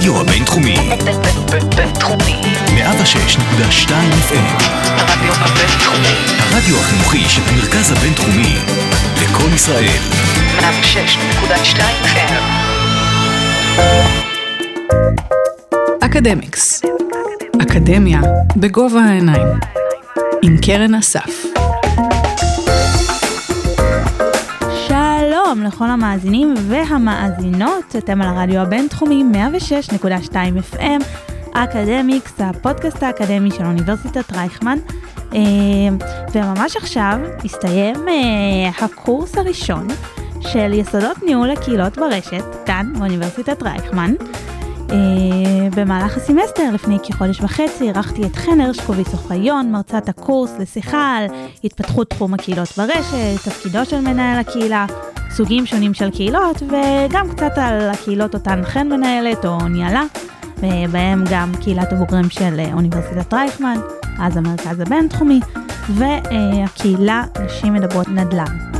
הרדיו הבינתחומי. בינתחומי. 106.2 FM. הרדיו הבינתחומי. הרדיו החינוכי של המרכז הבינתחומי. לקום ישראל. 106.2 FM. אקדמיקס. אקדמיה בגובה העיניים. עם קרן אסף. שלום לכל המאזינים והמאזינות, אתם על הרדיו הבינתחומי 106.2 FM, אקדמיקס, הפודקאסט האקדמי של אוניברסיטת רייכמן. אה, וממש עכשיו הסתיים אה, הקורס הראשון של יסודות ניהול הקהילות ברשת, כאן באוניברסיטת רייכמן. אה, במהלך הסמסטר, לפני כחודש וחצי, אירחתי את חן הרשקוביץ אוחיון, מרצת הקורס לשיחה על התפתחות תחום הקהילות ברשת, תפקידו של מנהל הקהילה, סוגים שונים של קהילות, וגם קצת על הקהילות אותן חן מנהלת או ניהלה, ובהם גם קהילת הבוגרים של אוניברסיטת רייכמן, אז המרכז הבינתחומי, והקהילה נשים מדברות נדל"ן.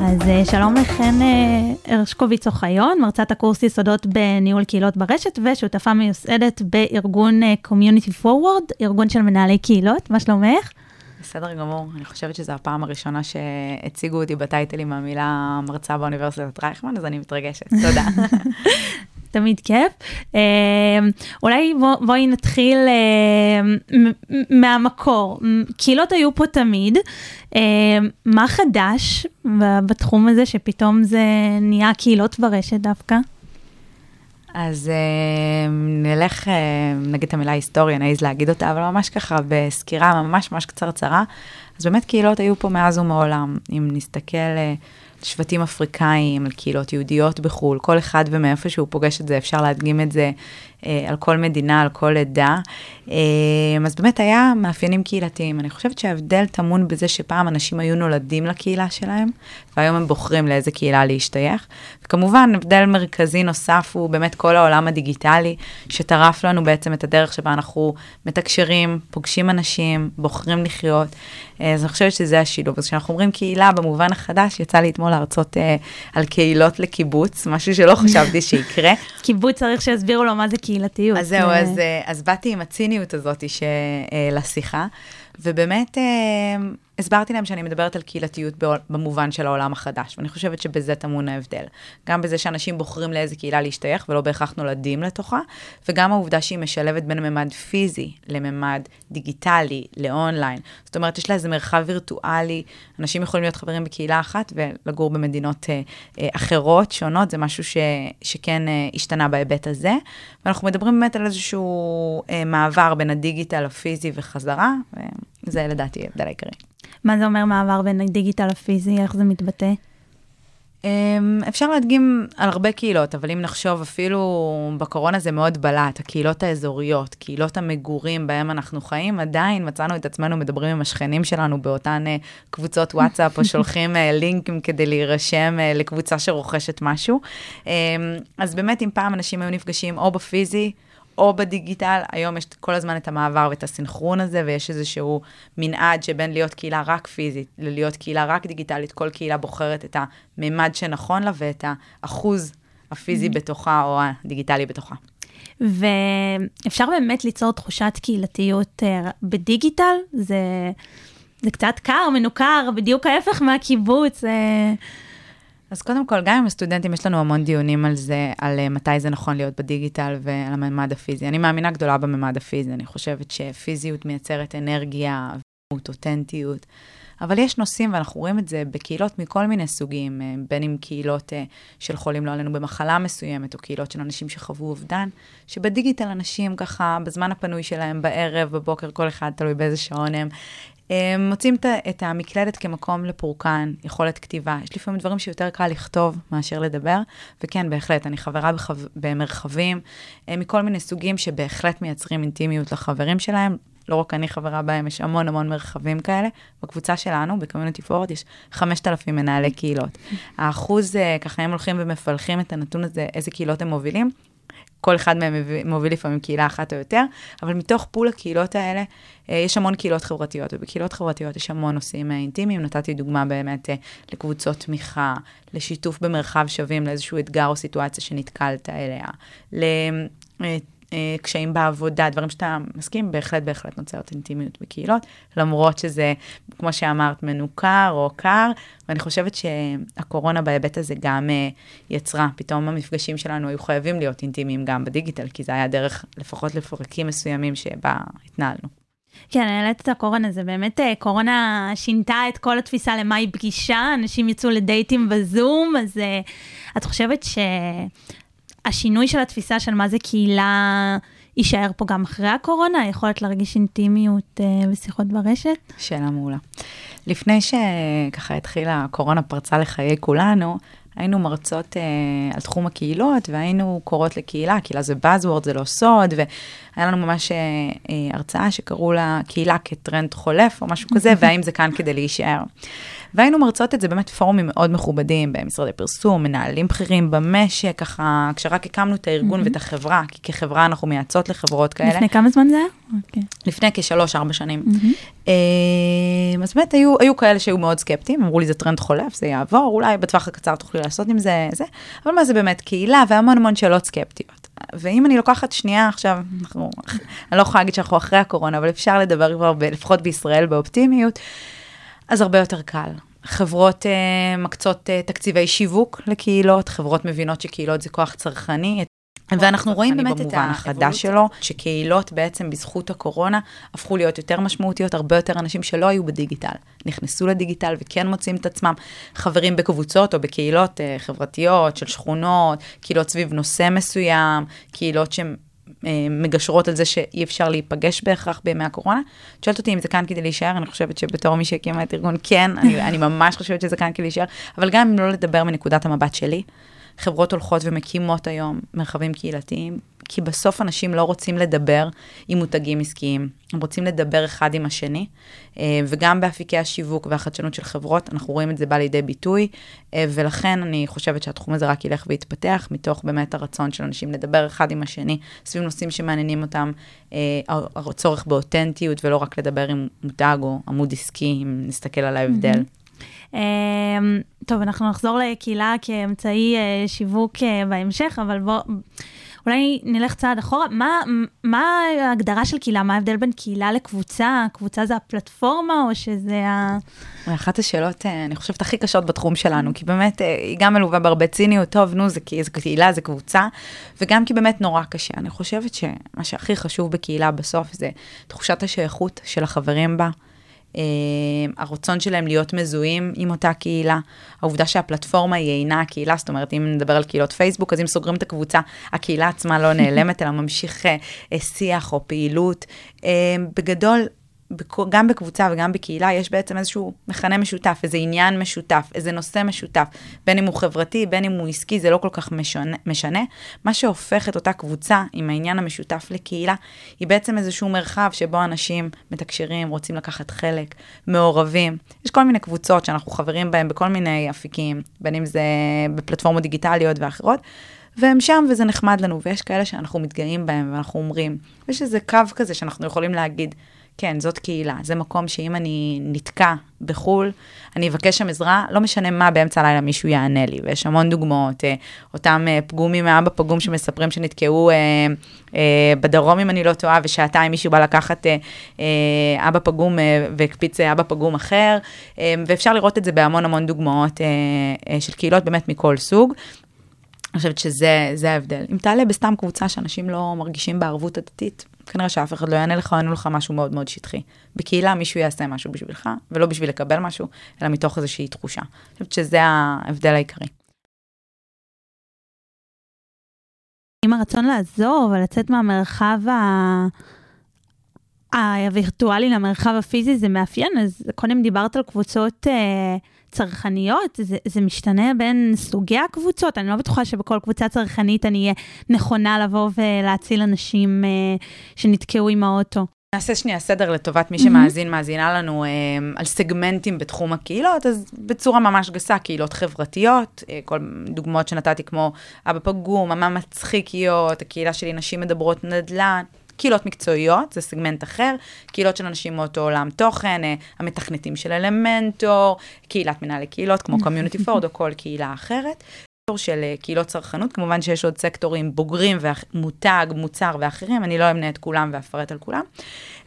אז אה, שלום לכן אה, הרשקוביץ אוחיון, מרצת הקורס יסודות בניהול קהילות ברשת ושותפה מיוסדת בארגון אה, Community Forward, ארגון של מנהלי קהילות, מה שלומך? בסדר גמור, אני חושבת שזו הפעם הראשונה שהציגו אותי בטייטלים מהמילה מרצה באוניברסיטת רייכמן, אז אני מתרגשת, תודה. תמיד כיף. אה, אולי בוא, בואי נתחיל אה, מהמקור. קהילות היו פה תמיד. אה, מה חדש בתחום הזה שפתאום זה נהיה קהילות ברשת דווקא? אז נלך, נגיד את המילה היסטוריה, נעז להגיד אותה, אבל ממש ככה בסקירה ממש ממש קצרצרה. אז באמת קהילות היו פה מאז ומעולם. אם נסתכל... שבטים אפריקאים, על קהילות יהודיות בחו"ל, כל אחד ומאיפה שהוא פוגש את זה, אפשר להדגים את זה על כל מדינה, על כל עדה. אה, אז באמת היה מאפיינים קהילתיים. אני חושבת שההבדל טמון בזה שפעם אנשים היו נולדים לקהילה שלהם, והיום הם בוחרים לאיזה קהילה להשתייך. וכמובן, הבדל מרכזי נוסף הוא באמת כל העולם הדיגיטלי, שטרף לנו בעצם את הדרך שבה אנחנו מתקשרים, פוגשים אנשים, בוחרים לחיות. אה, אז אני חושבת שזה השילוב. אז כשאנחנו אומרים קהילה במובן החדש, יצא לי אתמול להרצות אה, על קהילות לקיבוץ, משהו שלא חשבתי שיקרה. קיבוץ צריך שיסבירו לו מה זה קהילתיות. אז זהו, אז, אה, אז באתי עם הציניות הזאת אה, לשיחה, ובאמת... הסברתי להם שאני מדברת על קהילתיות במובן של העולם החדש, ואני חושבת שבזה טמון ההבדל. גם בזה שאנשים בוחרים לאיזה קהילה להשתייך ולא בהכרח נולדים לתוכה, וגם העובדה שהיא משלבת בין ממד פיזי לממד דיגיטלי, לאונליין. זאת אומרת, יש לה איזה מרחב וירטואלי, אנשים יכולים להיות חברים בקהילה אחת ולגור במדינות אה, אה, אחרות, שונות, זה משהו ש, שכן אה, השתנה בהיבט הזה. ואנחנו מדברים באמת על איזשהו אה, מעבר בין הדיגיטל הפיזי וחזרה, וזה לדעתי ההבדל העיקרי. מה זה אומר מעבר בין הדיגיטל לפיזי? איך זה מתבטא? אמ, אפשר להדגים על הרבה קהילות, אבל אם נחשוב, אפילו בקורונה זה מאוד בלט, הקהילות האזוריות, קהילות המגורים בהם אנחנו חיים, עדיין מצאנו את עצמנו מדברים עם השכנים שלנו באותן אה, קבוצות וואטסאפ, או שולחים אה, לינקים כדי להירשם אה, לקבוצה שרוכשת משהו. אמ, אז באמת, אם פעם אנשים היו נפגשים או בפיזי, או בדיגיטל, היום יש כל הזמן את המעבר ואת הסינכרון הזה, ויש איזשהו מנעד שבין להיות קהילה רק פיזית ללהיות קהילה רק דיגיטלית, כל קהילה בוחרת את הממד שנכון לה ואת האחוז הפיזי mm-hmm. בתוכה או הדיגיטלי בתוכה. ואפשר באמת ליצור תחושת קהילתיות uh, בדיגיטל? זה, זה קצת קר, מנוכר, בדיוק ההפך מהקיבוץ. אז קודם כל, גם עם הסטודנטים יש לנו המון דיונים על זה, על uh, מתי זה נכון להיות בדיגיטל ועל הממד הפיזי. אני מאמינה גדולה בממד הפיזי, אני חושבת שפיזיות מייצרת אנרגיה, אותנטיות. אבל יש נושאים, ואנחנו רואים את זה בקהילות מכל מיני סוגים, uh, בין אם קהילות uh, של חולים לא עלינו במחלה מסוימת, או קהילות של אנשים שחוו אובדן, שבדיגיטל אנשים ככה, בזמן הפנוי שלהם, בערב, בבוקר, כל אחד תלוי באיזה שעון הם, מוצאים את המקלדת כמקום לפורקן, יכולת כתיבה. יש לפעמים דברים שיותר קל לכתוב מאשר לדבר, וכן, בהחלט, אני חברה בחו... במרחבים מכל מיני סוגים שבהחלט מייצרים אינטימיות לחברים שלהם. לא רק אני חברה בהם, יש המון המון מרחבים כאלה. בקבוצה שלנו, בקומיוניטי פורד, יש 5,000 מנהלי קהילות. האחוז, אה, ככה הם הולכים ומפלחים את הנתון הזה, איזה קהילות הם מובילים. כל אחד מהם מוביל לפעמים קהילה אחת או יותר, אבל מתוך פול הקהילות האלה, אה, יש המון קהילות חברתיות, ובקהילות חברתיות יש המון נושאים אה, אינטימיים. נתתי דוגמה באמת אה, לקבוצות תמיכה, לשיתוף במרחב שווים, לאיזשהו אתגר או סיטואציה שנתקלת אליה, קשיים בעבודה, דברים שאתה מסכים, בהחלט, בהחלט נוצרת אינטימיות בקהילות, למרות שזה, כמו שאמרת, מנוכר או קר, ואני חושבת שהקורונה בהיבט הזה גם אה, יצרה, פתאום המפגשים שלנו היו חייבים להיות אינטימיים גם בדיגיטל, כי זה היה דרך, לפחות לפרקים מסוימים שבה התנהלנו. כן, העלית את הקורונה, זה באמת, אה, קורונה שינתה את כל התפיסה למהי פגישה, אנשים יצאו לדייטים בזום, אז אה, את חושבת שהשינוי של התפיסה של מה זה קהילה יישאר פה גם אחרי הקורונה? היכולת להרגיש אינטימיות אה, בשיחות ברשת? שאלה מעולה. לפני שככה התחילה, הקורונה פרצה לחיי כולנו, היינו מרצות אה, על תחום הקהילות, והיינו קוראות לקהילה, קהילה זה Buzzword, זה לא סוד, והיה לנו ממש אה, אה, הרצאה שקראו לה קהילה כטרנד חולף, או משהו כזה, והאם זה כאן כדי להישאר. והיינו מרצות את זה באמת פורומים מאוד מכובדים, במשרדי פרסום, מנהלים בכירים במשק, ככה, כשרק הקמנו את הארגון ואת החברה, כי כחברה אנחנו מייעצות לחברות כאלה. לפני כמה זמן זה היה? אוקיי. לפני כשלוש-ארבע שנים. אה, אז באמת היו, היו כאלה שהיו מאוד סקפטיים, אמרו לי זה טרנד חולף, זה יעבור, אולי בטווח הקצר תוכלי לעשות עם זה, זה, אבל מה זה באמת קהילה והמון המון שאלות סקפטיות. ואם אני לוקחת שנייה עכשיו, אנחנו, אני לא יכולה להגיד שאנחנו אחרי הקורונה, אבל אפשר לדבר כבר, ב, לפחות בישראל, באופטימיות, אז הרבה יותר קל. חברות uh, מקצות uh, תקציבי שיווק לקהילות, חברות מבינות שקהילות זה כוח צרכני. ואנחנו רואים באמת את החדש שלו, שקהילות בעצם בזכות הקורונה הפכו להיות יותר משמעותיות, הרבה יותר אנשים שלא היו בדיגיטל, נכנסו לדיגיטל וכן מוצאים את עצמם חברים בקבוצות או בקהילות uh, חברתיות של שכונות, קהילות סביב נושא מסוים, קהילות שהן אה, מגשרות על זה שאי אפשר להיפגש בהכרח בימי הקורונה. את שואלת אותי אם זה כאן כדי להישאר, אני חושבת שבתור מי שהקימה את ארגון, כן, אני, אני ממש חושבת שזה כאן כדי להישאר, אבל גם אם לא לדבר מנקודת המבט שלי, חברות הולכות ומקימות היום מרחבים קהילתיים, כי בסוף אנשים לא רוצים לדבר עם מותגים עסקיים, הם רוצים לדבר אחד עם השני, אה, וגם באפיקי השיווק והחדשנות של חברות, אנחנו רואים את זה בא לידי ביטוי, אה, ולכן אני חושבת שהתחום הזה רק ילך ויתפתח, מתוך באמת הרצון של אנשים לדבר אחד עם השני, סביב נושאים שמעניינים אותם, אה, הצורך באותנטיות, ולא רק לדבר עם מותג או עמוד עסקי, אם נסתכל על ההבדל. Mm-hmm. טוב, אנחנו נחזור לקהילה כאמצעי שיווק בהמשך, אבל בואו... אולי נלך צעד אחורה, מה, מה ההגדרה של קהילה? מה ההבדל בין קהילה לקבוצה? קבוצה זה הפלטפורמה או שזה ה... אחת השאלות, אה, אני חושבת, הכי קשות בתחום שלנו, כי באמת אה, היא גם מלווה בהרבה ציניות, טוב, נו, זה, זה קהילה, זה קבוצה, וגם כי באמת נורא קשה. אני חושבת שמה שהכי חשוב בקהילה בסוף זה תחושת השייכות של החברים בה. אה, הרצון שלהם להיות מזוהים עם אותה קהילה, העובדה שהפלטפורמה היא אינה הקהילה, זאת אומרת, אם נדבר על קהילות פייסבוק, אז אם סוגרים את הקבוצה, הקהילה עצמה לא נעלמת, אלא ממשיך אה, שיח או פעילות. אה, בגדול, גם בקבוצה וגם בקהילה יש בעצם איזשהו מכנה משותף, איזה עניין משותף, איזה נושא משותף, בין אם הוא חברתי, בין אם הוא עסקי, זה לא כל כך משונה. משנה. מה שהופך את אותה קבוצה עם העניין המשותף לקהילה, היא בעצם איזשהו מרחב שבו אנשים מתקשרים, רוצים לקחת חלק, מעורבים. יש כל מיני קבוצות שאנחנו חברים בהן בכל מיני אפיקים, בין אם זה בפלטפורמות דיגיטליות ואחרות. והם שם וזה נחמד לנו, ויש כאלה שאנחנו מתגאים בהם ואנחנו אומרים, יש איזה קו כזה שאנחנו יכולים להגיד, כן, זאת קהילה. זה מקום שאם אני נתקע בחו"ל, אני אבקש שם עזרה, לא משנה מה, באמצע הלילה מישהו יענה לי. ויש המון דוגמאות, אה, אותם אה, פגומים מאבא פגום שמספרים שנתקעו אה, אה, בדרום, אם אני לא טועה, ושעתיים מישהו בא לקחת אה, אה, אבא פגום אה, והקפיץ אה, אבא פגום אחר, אה, ואפשר לראות את זה בהמון המון דוגמאות אה, אה, של קהילות באמת מכל סוג. אני חושבת שזה ההבדל. אם תעלה בסתם קבוצה שאנשים לא מרגישים בערבות הדתית, כנראה שאף אחד לא יענה לך, יענו לך משהו מאוד מאוד שטחי. בקהילה מישהו יעשה משהו בשבילך, ולא בשביל לקבל משהו, אלא מתוך איזושהי תחושה. אני חושבת שזה ההבדל העיקרי. עם הרצון לעזור ולצאת מהמרחב ה... הווירטואלי למרחב הפיזי זה מאפיין, אז קודם דיברת על קבוצות אה, צרכניות, זה, זה משתנה בין סוגי הקבוצות, אני לא בטוחה שבכל קבוצה צרכנית אני אהיה נכונה לבוא ולהציל אנשים אה, שנתקעו עם האוטו. נעשה שנייה סדר לטובת מי שמאזין, מאזינה לנו אה, על סגמנטים בתחום הקהילות, אז בצורה ממש גסה, קהילות חברתיות, אה, כל דוגמאות שנתתי כמו אבא פגום, אמהות מצחיקות, הקהילה שלי נשים מדברות נדל"ן, קהילות מקצועיות, זה סגמנט אחר, קהילות של אנשים מאותו עולם תוכן, אה, המתכנתים של אלמנטור, קהילת מנהלי קהילות כמו קומיוניטי פורוורד או כל קהילה אחרת. סקטור של אה, קהילות צרכנות, כמובן שיש עוד סקטורים בוגרים, מותג, מוצר ואחרים, אני לא אמנה את כולם ואפרט על כולם.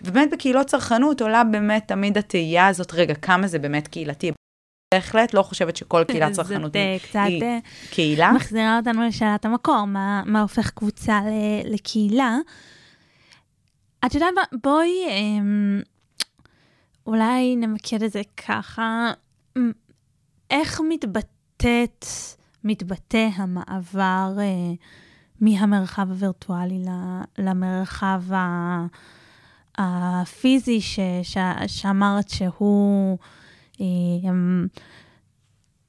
ובאמת בקהילות צרכנות עולה באמת תמיד התהייה הזאת, רגע, כמה זה באמת קהילתי. בהחלט לא חושבת שכל קהילת צרכנות היא קצת היא אה, קהילה. מחזירה אותנו לשאלת המקור, מה, מה הופך קבוצה ל, לקהילה. את יודעת מה, בואי אמ, אולי נמקד את זה ככה, איך מתבטאת, מתבטא המעבר אה, מהמרחב הווירטואלי למרחב ה- הפיזי ש, ש, שאמרת שהוא אמ,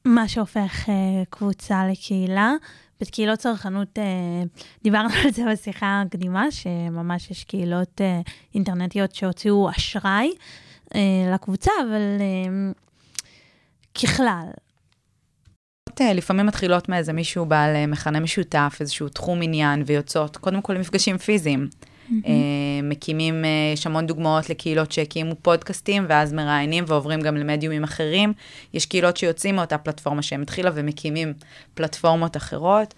מה שהופך אה, קבוצה לקהילה. בקהילות צרכנות, אה, דיברנו על זה בשיחה הקדימה, שממש יש קהילות אה, אינטרנטיות שהוציאו אשראי אה, לקבוצה, אבל ככלל, לפעמים מתחילות מאיזה מישהו בעל מכנה משותף, איזשהו תחום עניין, ויוצאות קודם כל למפגשים פיזיים. אה, מקימים, אה, יש המון דוגמאות לקהילות שהקימו פודקאסטים, ואז מראיינים ועוברים גם למדיומים אחרים. יש קהילות שיוצאים מאותה פלטפורמה שהם התחילה ומקימים פלטפורמות אחרות.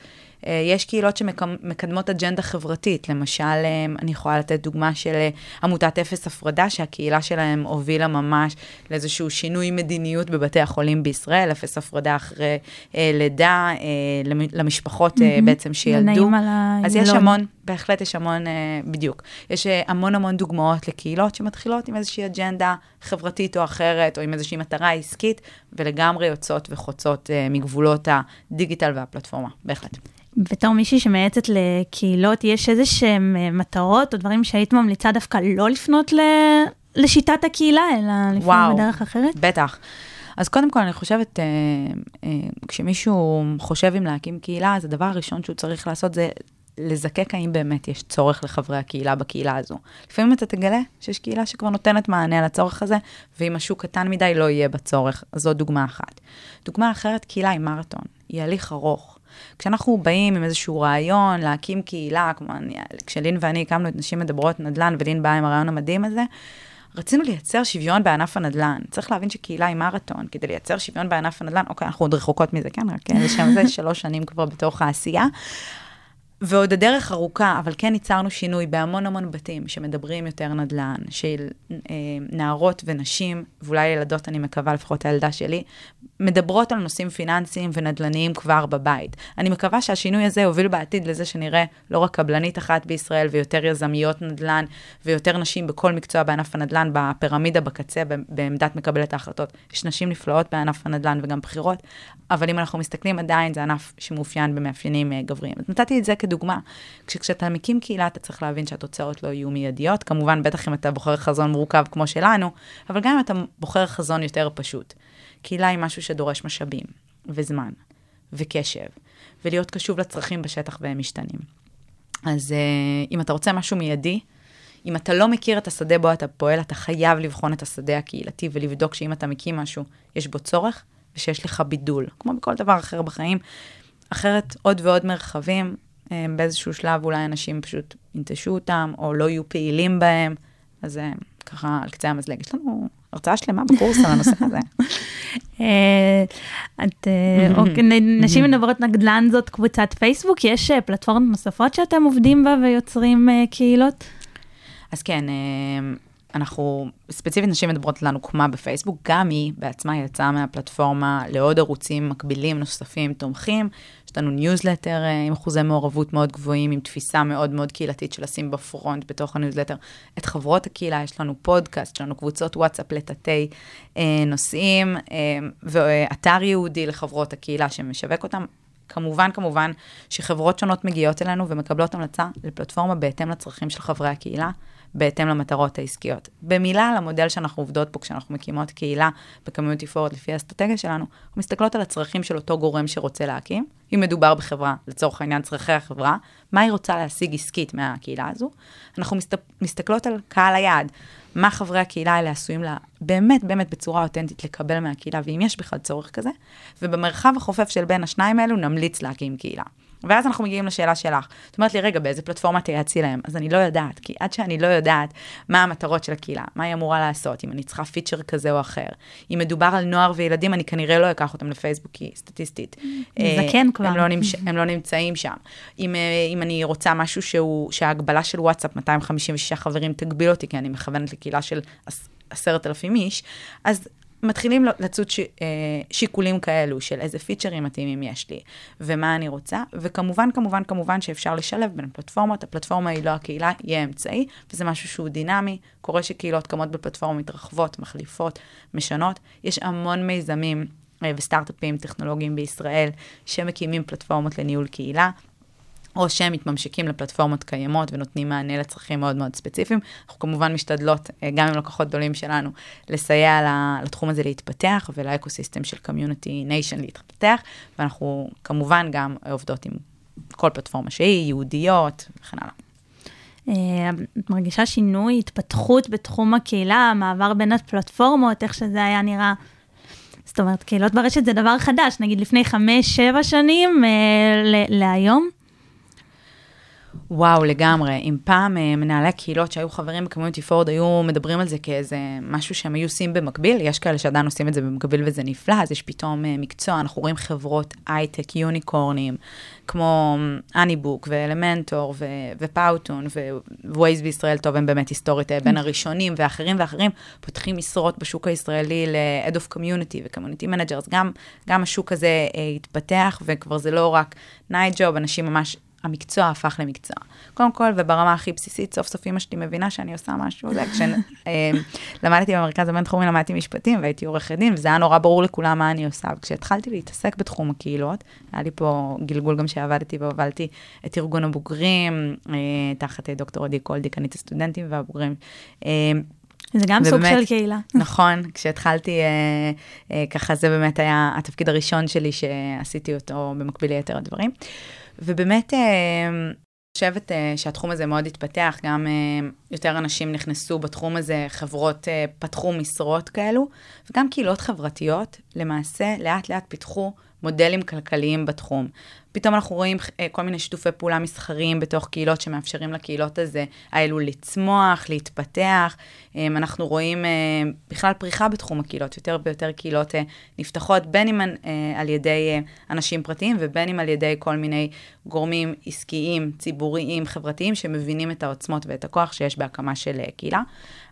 אה, יש קהילות שמקדמות אג'נדה חברתית, למשל, אה, אני יכולה לתת דוגמה של אה, עמותת אפס הפרדה, שהקהילה שלהם הובילה ממש לאיזשהו שינוי מדיניות בבתי החולים בישראל, אפס הפרדה אחרי אה, לידה, אה, למ- למשפחות אה, בעצם שילדו. על אז יש. המון, בהחלט יש המון, אה, בדיוק. יש אה, המון המון דוגמאות לקהילות שמתחילות עם איזושהי אג'נדה חברתית או אחרת, או עם איזושהי מטרה עסקית, ולגמרי יוצאות וחוצות אה, מגבולות הדיגיטל והפלטפורמה, בהחלט. בתור מישהי שמייעצת לקהילות, יש איזה שהן אה, מטרות או דברים שהיית ממליצה דווקא לא לפנות ל... לשיטת הקהילה, אלא לפנות. בדרך אחרת? בטח. אז קודם כל, אני חושבת, אה, אה, כשמישהו חושב אם להקים קהילה, אז הדבר הראשון שהוא צריך לעשות זה לזקק האם באמת יש צורך לחברי הקהילה בקהילה הזו. לפעמים אתה תגלה שיש קהילה שכבר נותנת מענה לצורך הזה, ואם השוק קטן מדי לא יהיה בצורך. אז זו דוגמה אחת. דוגמה אחרת, קהילה היא מרתון, היא הליך ארוך. כשאנחנו באים עם איזשהו רעיון להקים קהילה, כמו אני, כשלין ואני הקמנו את נשים מדברות נדל"ן, ולין באה עם הרעיון המדהים הזה, רצינו לייצר שוויון בענף הנדל"ן. צריך להבין שקהילה היא מרתון, כדי לייצר שוויון בענף הנדל"ן, אוקיי, אנחנו עוד רחוקות מזה, כן, רק לשם זה שלוש שנים כבר בתוך העשייה. ועוד הדרך ארוכה, אבל כן ייצרנו שינוי בהמון המון בתים שמדברים יותר נדל"ן, של אה, נערות ונשים, ואולי ילדות, אני מקווה, לפחות הילדה שלי, מדברות על נושאים פיננסיים ונדל"ניים כבר בבית. אני מקווה שהשינוי הזה יוביל בעתיד לזה שנראה לא רק קבלנית אחת בישראל ויותר יזמיות נדל"ן ויותר נשים בכל מקצוע בענף הנדל"ן, בפירמידה בקצה, בעמדת מקבלת ההחלטות. יש נשים נפלאות בענף הנדל"ן וגם בכירות, אבל אם אנחנו מסתכלים עדיין, זה ענף שמאופיין במאפיינים אה, גבריים. אז נתתי את זה כדוגמה. כשכשאתה מקים קהילה, אתה צריך להבין שהתוצאות לא יהיו מיידיות. כמובן, בטח אם אתה בוחר חזון מורכב כמו שלנו, אבל גם אם אתה בוחר חזון יותר פשוט. קהילה היא משהו שדורש משאבים, וזמן, וקשב, ולהיות קשוב לצרכים בשטח והם משתנים. אז uh, אם אתה רוצה משהו מיידי, אם אתה לא מכיר את השדה בו אתה פועל, אתה חייב לבחון את השדה הקהילתי ולבדוק שאם אתה מקים משהו, יש בו צורך ושיש לך בידול, כמו בכל דבר אחר בחיים. אחרת, עוד ועוד מרחבים, אה, באיזשהו שלב אולי אנשים פשוט ינטשו אותם, או לא יהיו פעילים בהם, אז זה ככה על קצה המזלג. יש לנו הרצאה שלמה בקורס על הנושא הזה. אה, את, אה, נשים מדברות נדל"ן זאת קבוצת פייסבוק, יש אה, פלטפורמות נוספות שאתם עובדים בה ויוצרים אה, קהילות? אז כן, אה, אנחנו, ספציפית נשים מדברות נדל"ן הוקמה בפייסבוק, גם היא בעצמה יצאה מהפלטפורמה לעוד ערוצים מקבילים נוספים תומכים. יש לנו ניוזלטר אה, עם אחוזי מעורבות מאוד גבוהים, עם תפיסה מאוד מאוד קהילתית של לשים ב front בתוך הניוזלטר את חברות הקהילה, יש לנו פודקאסט, יש לנו קבוצות וואטסאפ לטאטי אה, נושאים, אה, ואתר ייעודי לחברות הקהילה שמשווק אותם. כמובן, כמובן, שחברות שונות מגיעות אלינו ומקבלות המלצה לפלטפורמה בהתאם לצרכים של חברי הקהילה, בהתאם למטרות העסקיות. במילה על המודל שאנחנו עובדות פה כשאנחנו מקימות קהילה בקומיוניטי פורד לפי האסטרטגיה שלנו, אנחנו מסתכלות על הצרכים של אותו גורם שרוצה להקים. אם מדובר בחברה, לצורך העניין צרכי החברה, מה היא רוצה להשיג עסקית מהקהילה הזו? אנחנו מסת... מסתכלות על קהל היעד, מה חברי הקהילה האלה עשויים לה, באמת, באמת בצורה אותנטית לקבל מהקהילה, ואם יש בכלל צורך כזה, ובמרחב החופף של בין השניים האלו נמליץ להקים קהילה. ואז אנחנו מגיעים לשאלה שלך. את אומרת לי, רגע, באיזה פלטפורמה תייעצי להם? אז אני לא יודעת, כי עד שאני לא יודעת מה המטרות של הקהילה, מה היא אמורה לעשות, אם אני צריכה פיצ'ר כזה או אחר. אם מדובר על נוער וילדים, אני כנראה לא אקח אותם לפייסבוק, כי סטטיסטית. אה, זקן כבר. הם לא, נמש... הם לא נמצאים שם. אם, אה, אם אני רוצה משהו שהוא, שההגבלה של וואטסאפ, 256 חברים, תגביל אותי, כי אני מכוונת לקהילה של עש- עשרת אלפים איש, אז מתחילים לצוד ש, אה, שיקולים כאלו של איזה פיצ'רים מתאימים יש לי, ומה אני רוצה, וכמובן, כמובן, כמובן שאפשר לשלב בין פלטפורמות, הפלטפורמה היא לא הקהילה, היא האמצעי, וזה משהו שהוא דינמי, קורה שקהילות קמות בפלטפורמה מתרחבות, מחליפות, משנות, יש המון מיזמים. אה, וסטארט-אפים טכנולוגיים בישראל שמקימים פלטפורמות לניהול קהילה. או שהם מתממשקים לפלטפורמות קיימות ונותנים מענה לצרכים מאוד מאוד ספציפיים. אנחנו כמובן משתדלות, אה, גם עם לקוחות גדולים שלנו, לסייע לתחום הזה להתפתח ול ecosystem של Community Nation להתפתח, ואנחנו כמובן גם עובדות עם כל פלטפורמה שהיא, ייעודיות וכן הלאה. אה, את מרגישה שינוי, התפתחות בתחום הקהילה, המעבר בין הפלטפורמות, איך שזה היה נראה? זאת אומרת, קהילות ברשת זה דבר חדש, נגיד לפני חמש, שבע שנים אה, להיום. וואו, לגמרי. אם פעם אה, מנהלי הקהילות שהיו חברים בקומיוניטי פורד היו מדברים על זה כאיזה משהו שהם היו עושים במקביל, יש כאלה שעדיין עושים את זה במקביל וזה נפלא, אז יש פתאום אה, מקצוע, אנחנו רואים חברות הייטק, יוניקורנים, כמו HoneyBook ו Elementor ו- ו Powtoon ו Waze בישראל, טוב, הם באמת היסטורית אה, בין הראשונים, ואחרים ואחרים פותחים משרות בשוק הישראלי ל-Head of Community ו-Community Managers, גם, גם השוק הזה אה, התפתח, וכבר זה לא רק night job, אנשים ממש המקצוע הפך למקצוע. קודם כל, וברמה הכי בסיסית, סוף סוף אמא שלי מבינה שאני עושה משהו. זה כשלמדתי במרכז הבינתחומי, למדתי משפטים והייתי עורכת דין, וזה היה נורא ברור לכולם מה אני עושה. וכשהתחלתי להתעסק בתחום הקהילות, היה לי פה גלגול גם שעבדתי והובלתי את ארגון הבוגרים, אה, תחת אה, דוקטור עדי קול, דיקנית הסטודנטים והבוגרים. אה, זה גם סוג ובאמת- של קהילה. נכון, כשהתחלתי, אה, אה, ככה זה באמת היה התפקיד הראשון שלי שעשיתי אותו במקביל ליתר הדברים. ובאמת, אה, אני חושבת אה, שהתחום הזה מאוד התפתח, גם אה, יותר אנשים נכנסו בתחום הזה, חברות פתחו משרות כאלו, וגם קהילות חברתיות, למעשה, לאט לאט פיתחו מודלים כלכליים בתחום. פתאום אנחנו רואים אה, כל מיני שיתופי פעולה מסחריים בתוך קהילות שמאפשרים לקהילות הזה, האלו לצמוח, להתפתח. אה, אנחנו רואים אה, בכלל פריחה בתחום הקהילות, יותר ויותר קהילות אה, נפתחות, בין אם על ידי אנשים פרטיים ובין אם על ידי כל מיני גורמים עסקיים, ציבוריים, חברתיים, שמבינים את העוצמות ואת הכוח שיש בהקמה של קהילה.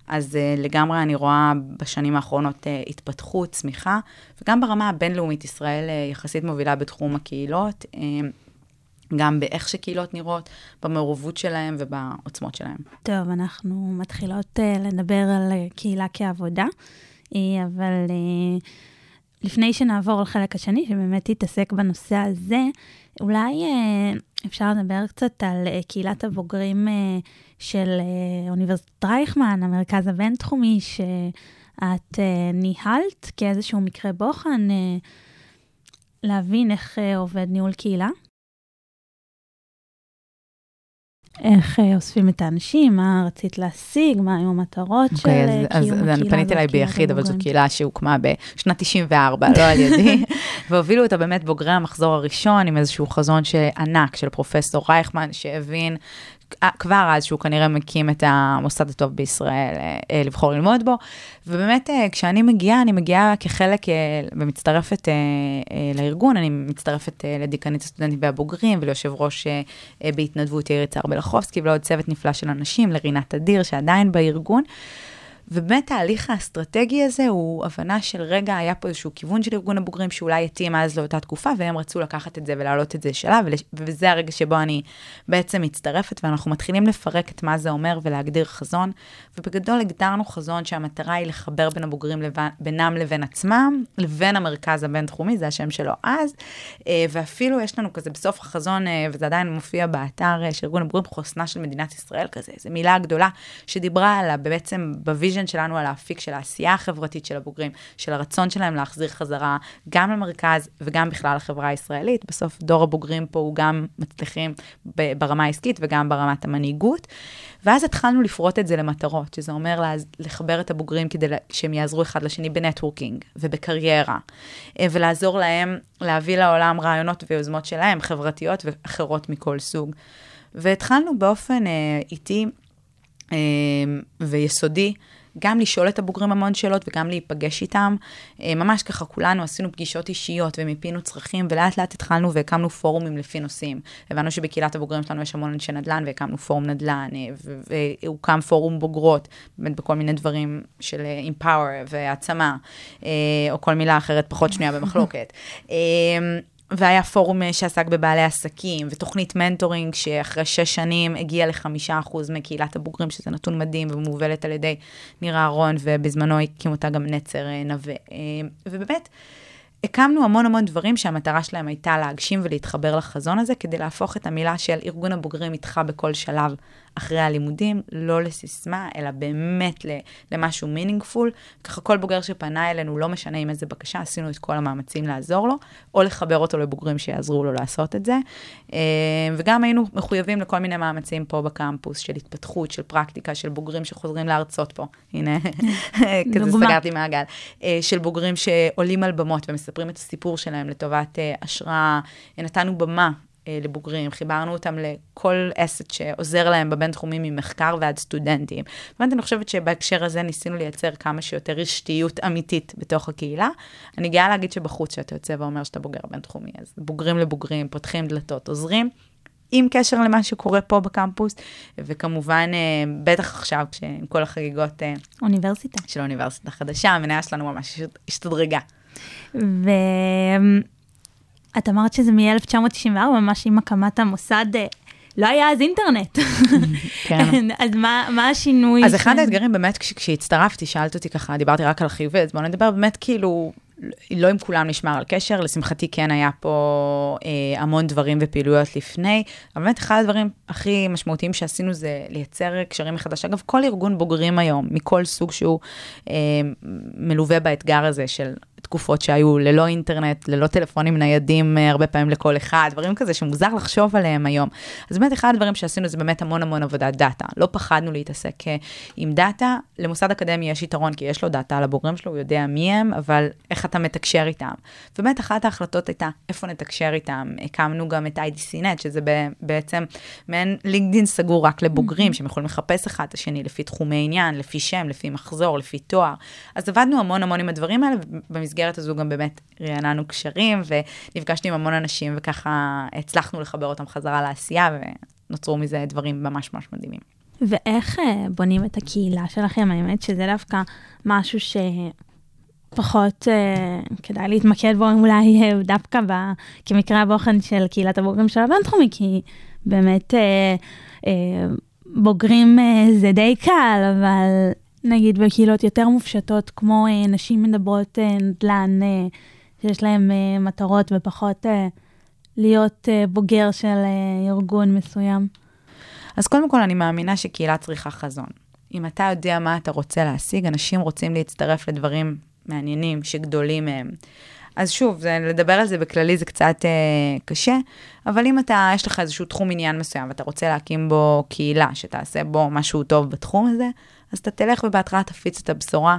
אז uh, לגמרי אני רואה בשנים האחרונות uh, התפתחות, צמיחה, וגם ברמה הבינלאומית ישראל uh, יחסית מובילה בתחום הקהילות, uh, גם באיך שקהילות נראות, במעורבות שלהם ובעוצמות שלהם. טוב, אנחנו מתחילות uh, לדבר על קהילה כעבודה, אבל uh, לפני שנעבור לחלק השני, שבאמת יתעסק בנושא הזה, אולי uh, אפשר לדבר קצת על uh, קהילת הבוגרים uh, של אוניברסיטת רייכמן, המרכז הבינתחומי, שאת ניהלת כאיזשהו מקרה בוחן, להבין איך עובד ניהול קהילה. איך אה, אוספים את האנשים, מה רצית להשיג, מה היו המטרות של אוקיי, אה, אז, אז קיום אני הקהילה פניתי אליי הזאת, קהילת ביחיד, אבל זו. קהילה שהוקמה בשנת 94, לא על ידי, והובילו אותה באמת בוגרי המחזור הראשון עם איזשהו חזון ענק של פרופסור רייכמן, שהבין אה, כבר אז שהוא כנראה מקים את המוסד הטוב בישראל אה, אה, לבחור ללמוד בו. ובאמת, אה, כשאני מגיעה, אני מגיעה כחלק אה, ומצטרפת אה, אה, לארגון, אני מצטרפת אה, לדיקנית הסטודנטים והבוגרים וליושב ראש אה, אה, בהתנדבות יאיר יצהר בלחובסקי ולעוד צוות נפלא של אנשים, לרינת אדיר שעדיין בארגון. ובאמת ההליך האסטרטגי הזה הוא הבנה של רגע, היה פה איזשהו כיוון של ארגון הבוגרים שאולי התאים אז לאותה תקופה, והם רצו לקחת את זה ולהעלות את זה ול- וזה הרגע שבו אני בעצם מצטרפת, ואנחנו מתחילים לפרק את מה זה אומר ולהגדיר חזון, ובגדול הגדרנו חזון שהמטרה היא לחבר בין הבוגרים לבן, בינם לבין עצמם, לבין המרכז הבינתחומי, זה השם שלו אז, אה, ואפילו יש לנו כזה בסוף החזון, אה, וזה עדיין מופיע באתר אה, של ארגון הבוגרים, חוסנה של מדינת ישראל, כזה, איזו מילה גדולה שדיברה על בעצם ב vision ה vision שלנו על האפיק של העשייה החברתית של הבוגרים, של הרצון שלהם להחזיר חזרה גם למרכז וגם בכלל לחברה הישראלית. בסוף דור הבוגרים פה הוא גם מצליחים ברמה העסקית וגם ברמת המנהיגות. ואז התחלנו לפרוט את זה למטרות, שזה אומר לחבר את הבוגרים כדי שהם יעזרו אחד לשני בנטוורקינג ובקריירה, אה, ולעזור להם להביא לעולם רעיונות ויוזמות שלהם, חברתיות ואחרות מכל סוג. והתחלנו באופן אה, איטי אה, ויסודי, גם לשאול את הבוגרים המון שאלות וגם להיפגש איתם. אה, ממש ככה כולנו עשינו פגישות אישיות ומיפינו צרכים, ולאט לאט התחלנו והקמנו פורומים לפי נושאים. הבנו שבקהילת הבוגרים שלנו יש המון אנשי נדל"ן, והקמנו פורום נדל"ן, אה, והוקם פורום בוגרות, באמת בכל מיני דברים של אה, empower והעצמה, אה, או כל מילה אחרת פחות שנויה במחלוקת. והיה פורום אה, שעסק בבעלי עסקים, ותוכנית מנטורינג שאחרי שש שנים הגיעה לחמישה אחוז מקהילת הבוגרים, שזה נתון מדהים ומובלת על ידי נירה אהרון, ובזמנו הקים אותה גם נצר אה, נווה. אה, ובאמת, הקמנו המון המון דברים שהמטרה שלהם הייתה להגשים ולהתחבר לחזון הזה, כדי להפוך את המילה של ארגון הבוגרים איתך בכל שלב אחרי הלימודים, לא לסיסמה, אלא באמת למשהו מינינגפול. ככה כל בוגר שפנה אלינו, לא משנה עם איזה בקשה, עשינו את כל המאמצים לעזור לו, או לחבר אותו לבוגרים שיעזרו לו לעשות את זה. אה, וגם היינו מחויבים לכל מיני מאמצים פה בקמפוס, של התפתחות, של פרקטיקה, של בוגרים שחוזרים להרצות פה. הנה, כזה. סגרתי מעגל. אה, של בוגרים שעולים על במות ומספרים את הסיפור שלהם לטובת אה, השראה. נתנו במה לבוגרים, חיברנו אותם לכל אסט שעוזר להם בבינתחומי ממחקר ועד סטודנטים. באמת, אני חושבת שבהקשר הזה ניסינו לייצר כמה שיותר רשתיות אמיתית בתוך הקהילה. אני גאה להגיד שבחוץ, שאתה יוצא ואומר שאתה בוגר בינתחומי, אז בוגרים לבוגרים, פותחים דלתות, עוזרים. עם קשר למה שקורה פה בקמפוס, וכמובן, אה, בטח עכשיו, כשעם כל החגיגות אה, אוניברסיטה. של האוניברסיטה החדשה, המניה שלנו ממש השתדרגה. ואת אמרת שזה מ-1994, ממש עם הקמת המוסד, אה, לא היה אז אינטרנט. כן. אז מה, מה השינוי? אז אחד ש- האתגרים באמת, כש- כשהצטרפתי, שאלת אותי ככה, דיברתי רק על החיובי, אז בואו נדבר באמת כאילו, לא עם כולם נשמר על קשר, לשמחתי כן היה פה אה, המון דברים ופעילויות לפני, אבל באמת אחד הדברים הכי משמעותיים שעשינו זה לייצר קשרים מחדש. אגב, כל ארגון בוגרים היום, מכל סוג שהוא, אה, מלווה באתגר הזה של תקופות שהיו ללא אינטרנט, ללא טלפונים ניידים, אה, הרבה פעמים לכל אחד, דברים כזה שמוזר לחשוב עליהם היום. אז באמת אחד הדברים שעשינו זה באמת המון המון עבודת דאטה. לא פחדנו להתעסק אה, עם דאטה. למוסד אקדמי יש יתרון, כי יש לו דאטה על הבוגרים שלו, הוא יודע מי הם, אבל איך אתה מתקשר איתם. ובאמת אחת ההחלטות הייתה איפה נתקשר איתם. הקמנו גם את IDC.NET, שזה בעצם מעין לינקדאין סגור רק לבוגרים, שהם יכולים לחפש אחד את השני לפי תחומי עניין, לפי שם, לפי מחזור, לפי תואר. אז עבדנו המון המון עם הדברים האלה, ובמסגרת הזו גם באמת רעננו קשרים, ונפגשתי עם המון אנשים, וככה הצלחנו לחבר אותם חזרה לעשייה, ונוצרו מזה דברים ממש ממש מדהימים. ואיך אה, בונים את הקהילה שלכם? האמת שזה דווקא משהו שפחות אה, כדאי להתמקד בו אולי אה, דווקא ב... כמקרה הבוחן של קהילת הבוגרים של הבינתחומי, כי באמת אה, אה, בוגרים אה, זה די קל, אבל נגיד בקהילות יותר מופשטות, כמו אה, נשים מדברות אה, נדל"ן, אה, שיש להם אה, מטרות ופחות אה, להיות אה, בוגר של אה, ארגון מסוים. אז קודם כל, אני מאמינה שקהילה צריכה חזון. אם אתה יודע מה אתה רוצה להשיג, אנשים רוצים להצטרף לדברים מעניינים, שגדולים מהם. אז שוב, זה, לדבר על זה בכללי זה קצת אה, קשה, אבל אם אתה, יש לך איזשהו תחום עניין מסוים ואתה רוצה להקים בו קהילה, שתעשה בו משהו טוב בתחום הזה, אז אתה תלך ובהתחלה תפיץ את הבשורה.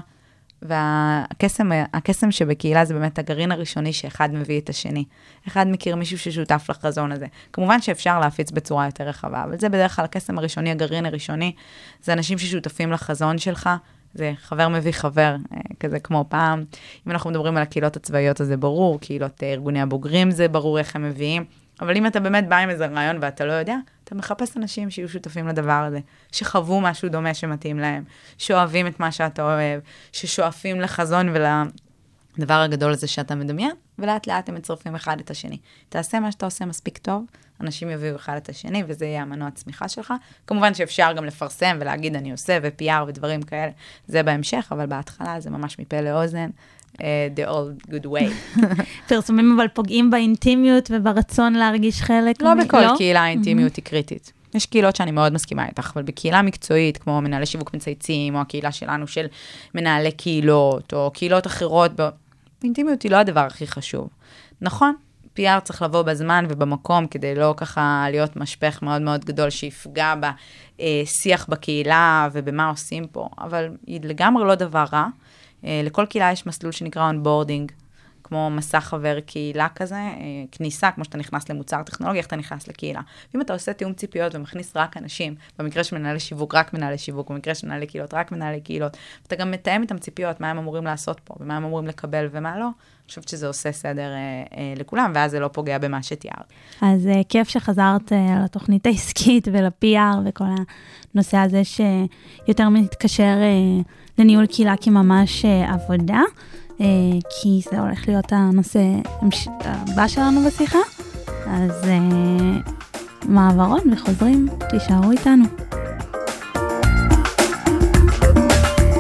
והקסם הקסם שבקהילה זה באמת הגרעין הראשוני שאחד מביא את השני. אחד מכיר מישהו ששותף לחזון הזה. כמובן שאפשר להפיץ בצורה יותר רחבה, אבל זה בדרך כלל הקסם הראשוני, הגרעין הראשוני, זה אנשים ששותפים לחזון שלך, זה חבר מביא חבר, אה, כזה כמו פעם. אם אנחנו מדברים על הקהילות הצבאיות, אז זה ברור, קהילות אה, ארגוני הבוגרים, זה ברור איך הם מביאים. אבל אם אתה באמת בא עם איזה רעיון ואתה לא יודע, אתה מחפש אנשים שיהיו שותפים לדבר הזה, שחוו משהו דומה שמתאים להם, שאוהבים את מה שאתה אוהב, ששואפים לחזון ולדבר הגדול הזה שאתה מדמיין, ולאט לאט הם מצרפים אחד את השני. תעשה מה שאתה עושה מספיק טוב, אנשים יביאו אחד את השני, וזה יהיה המנוע צמיחה שלך. כמובן שאפשר גם לפרסם ולהגיד אני עושה, ו-PR ודברים כאלה, זה בהמשך, אבל בהתחלה זה ממש מפה לאוזן. Uh, the old good way. פרסומים אבל פוגעים באינטימיות וברצון להרגיש חלק. לא מ- בכל קהילה האינטימיות היא קריטית. יש קהילות שאני מאוד מסכימה איתך, אבל בקהילה מקצועית, כמו מנהלי שיווק מצייצים, או הקהילה שלנו של מנהלי קהילות, או קהילות אחרות, ב- אינטימיות היא לא הדבר הכי חשוב. נכון, PR צריך לבוא בזמן ובמקום, כדי לא ככה להיות משפך מאוד מאוד גדול שיפגע בשיח בקהילה ובמה עושים פה, אבל היא לגמרי לא דבר רע. אה, לכל קהילה יש מסלול שנקרא onboarding, כמו מסע חבר קהילה כזה, אה, כניסה, כמו שאתה נכנס למוצר טכנולוגי, איך אתה נכנס לקהילה. ואם אתה עושה תיאום ציפיות ומכניס רק אנשים, במקרה של מנהלי שיווק, רק מנהלי שיווק, במקרה של מנהלי קהילות, רק מנהלי קהילות, ואתה גם מתאם איתם ציפיות, מה הם אמורים לעשות פה, ומה הם אמורים לקבל ומה לא, אני חושבת שזה עושה סדר אה, אה, לכולם, ואז זה לא פוגע במה שתיארת. אז uh, כיף שחזרת uh, לתוכנית העסקית ול-PR וכל הנושא הזה שיותר מתקשר uh, לניהול קהילה כממש uh, עבודה, uh, כי זה הולך להיות הנושא הבא שלנו בשיחה. אז uh, מעברון וחוזרים, תישארו איתנו.